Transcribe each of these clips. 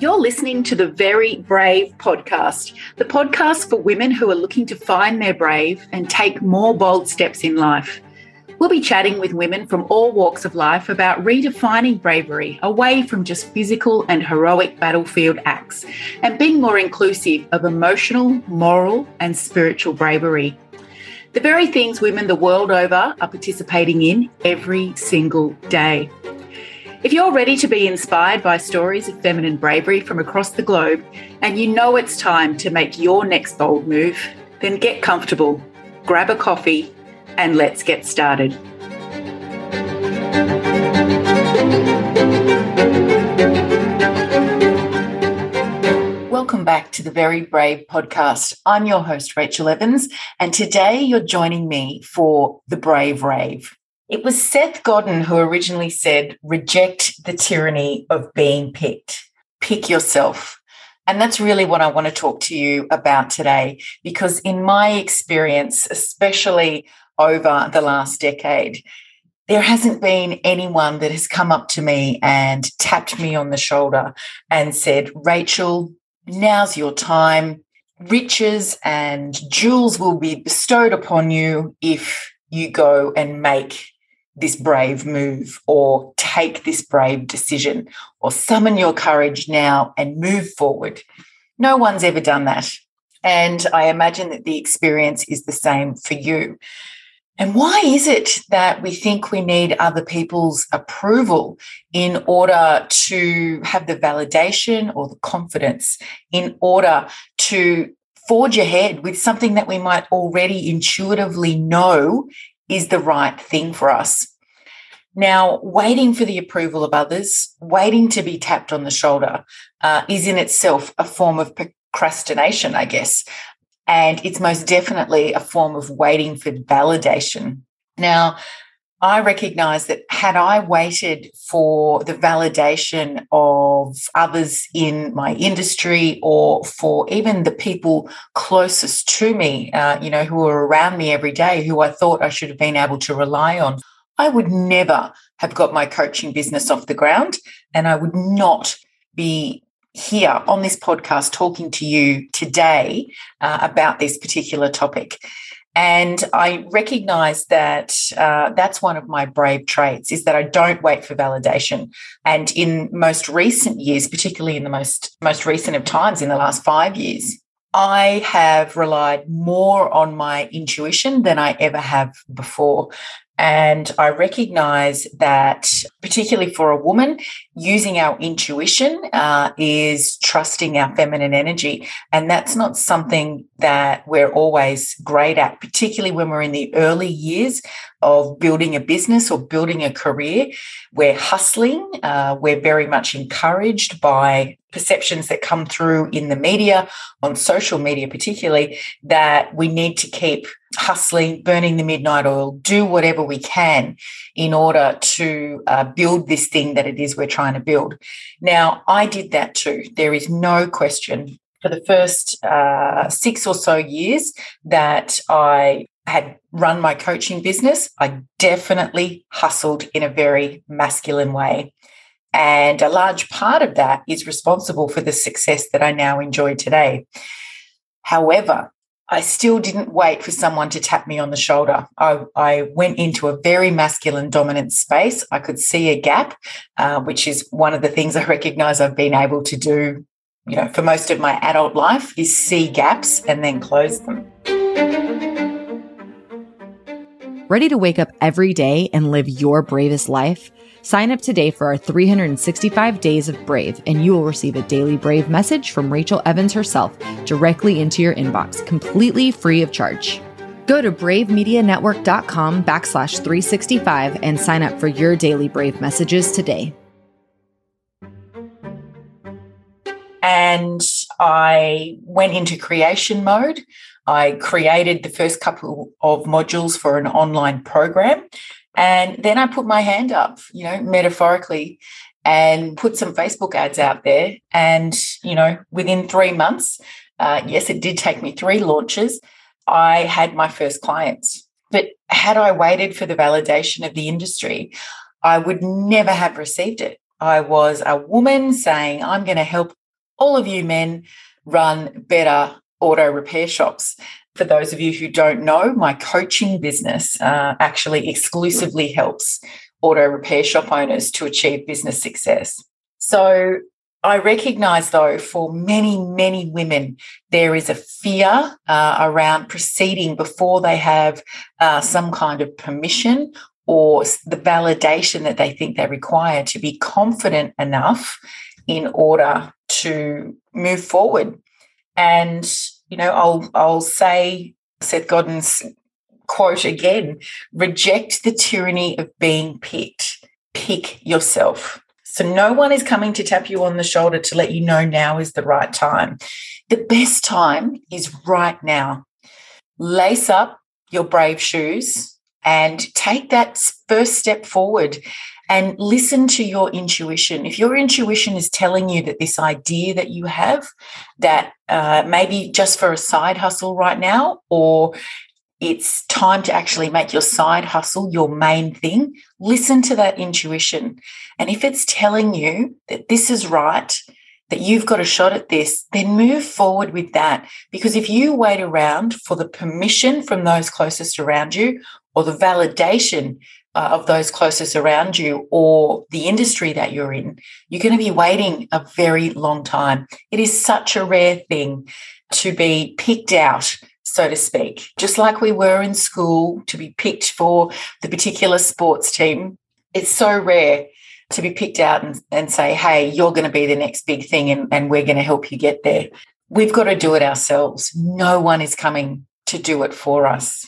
You're listening to the Very Brave podcast, the podcast for women who are looking to find their brave and take more bold steps in life. We'll be chatting with women from all walks of life about redefining bravery away from just physical and heroic battlefield acts and being more inclusive of emotional, moral, and spiritual bravery. The very things women the world over are participating in every single day. If you're ready to be inspired by stories of feminine bravery from across the globe and you know it's time to make your next bold move, then get comfortable, grab a coffee, and let's get started. Welcome back to the Very Brave podcast. I'm your host, Rachael Evans, and today you're joining me for the Brave Rave. It was Seth Godin who originally said, reject the tyranny of being picked. Pick yourself. And that's really what I want to talk to you about today, because in my experience, especially over the last decade, there hasn't been anyone that has come up to me and tapped me on the shoulder and said, Rachael, now's your time. Riches and jewels will be bestowed upon you if you go and make this brave move or take this brave decision or summon your courage now and move forward. No one's ever done that. And I imagine that the experience is the same for you. And why is it that we think we need other people's approval in order to have the validation or the confidence in order to forge ahead with something that we might already intuitively know is the right thing for us. Now, waiting for the approval of others, waiting to be tapped on the shoulder, uh, is in itself a form of procrastination, I guess. And it's most definitely a form of waiting for validation. Now, I recognize that had I waited for the validation of others in my industry or for even the people closest to me, uh, you know, who are around me every day, who I thought I should have been able to rely on, I would never have got my coaching business off the ground. And I would not be here on this podcast talking to you today uh, about this particular topic. And I recognize that uh, that's one of my brave traits is that I don't wait for validation. And in most recent years, particularly in the most most recent of times, in the last five years, I have relied more on my intuition than I ever have before. And I recognize that, particularly for a woman, using our intuition uh, is trusting our feminine energy. And that's not something that we're always great at, particularly when we're in the early years of building a business or building a career. We're hustling, uh, we're very much encouraged by perceptions that come through in the media, on social media, particularly, that we need to keep hustling, burning the midnight oil, do whatever we can in order to uh, build this thing that it is we're trying to build. Now, I did that too. There is no question. For the first uh, six or so years that I had run my coaching business, I definitely hustled in a very masculine way. And a large part of that is responsible for the success that I now enjoy today. However, I still didn't wait for someone to tap me on the shoulder. I, I went into a very masculine dominant space. I could see a gap, uh, which is one of the things I recognize I've been able to do, you know, for most of my adult life is see gaps and then close them. Ready to wake up every day and live your bravest life? Sign up today for our 365 Days of Brave, and you will receive a daily Brave message from Rachael Evans herself directly into your inbox, completely free of charge. Go to bravemedianetwork.com backslash 365 and sign up for your daily Brave messages today. And I went into creation mode. I created the first couple of modules for an online program and then I put my hand up, you know, metaphorically, and put some Facebook ads out there. And, you know, within three months, uh, yes, it did take me three launches, I had my first clients. But had I waited for the validation of the industry, I would never have received it. I was a woman saying, I'm going to help all of you men run better auto repair shops. For those of you who don't know, my coaching business uh, actually exclusively helps auto repair shop owners to achieve business success. So I recognize, though, for many, many women, there is a fear uh, around proceeding before they have uh, some kind of permission or the validation that they think they require to be confident enough in order to move forward. And, you know, I'll, I'll say Seth Godin's quote again reject the tyranny of being picked, pick yourself. So no one is coming to tap you on the shoulder to let you know now is the right time. The best time is right now. Lace up your brave shoes and take that first step forward and listen to your intuition. If your intuition is telling you that this idea that you have, that uh, maybe just for a side hustle right now, or it's time to actually make your side hustle your main thing. Listen to that intuition. And if it's telling you that this is right, that you've got a shot at this, then move forward with that. Because if you wait around for the permission from those closest around you or the validation uh, of those closest around you or the industry that you're in, you're going to be waiting a very long time. It is such a rare thing to be picked out so to speak. Just like we were in school to be picked for the particular sports team, it's so rare to be picked out and, and say, hey, you're going to be the next big thing and, and we're going to help you get there. We've got to do it ourselves. No one is coming to do it for us.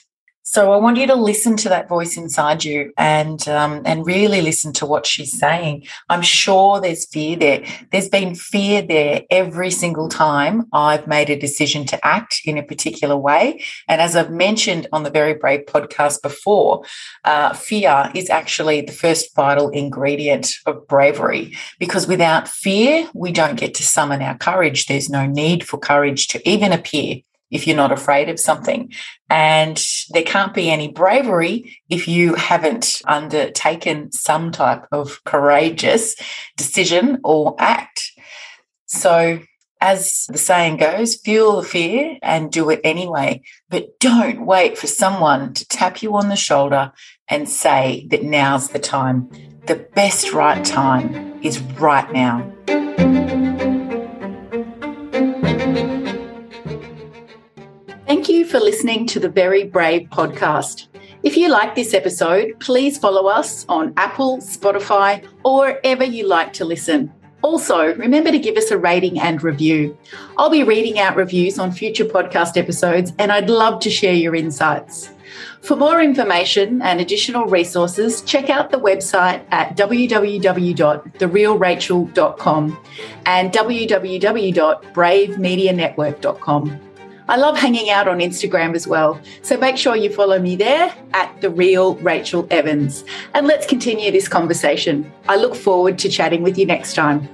So I want you to listen to that voice inside you and um, and really listen to what she's saying. I'm sure there's fear there. There's been fear there every single time I've made a decision to act in a particular way. And as I've mentioned on the Very Brave podcast before, uh, fear is actually the first vital ingredient of bravery because without fear, we don't get to summon our courage. There's no need for courage to even appear if you're not afraid of something. And there can't be any bravery if you haven't undertaken some type of courageous decision or act. So, as the saying goes, feel the fear and do it anyway. But don't wait for someone to tap you on the shoulder and say that now's the time. The best right time is right now. For listening to the Very Brave podcast. If you like this episode, please follow us on Apple, Spotify, or wherever you like to listen. Also, remember to give us a rating and review. I'll be reading out reviews on future podcast episodes, and I'd love to share your insights. For more information and additional resources, check out the website at www.therealrachel.com and www.bravemedianetwork.com. I love hanging out on Instagram as well. So make sure you follow me there at The Real Rachael Evans. And let's continue this conversation. I look forward to chatting with you next time.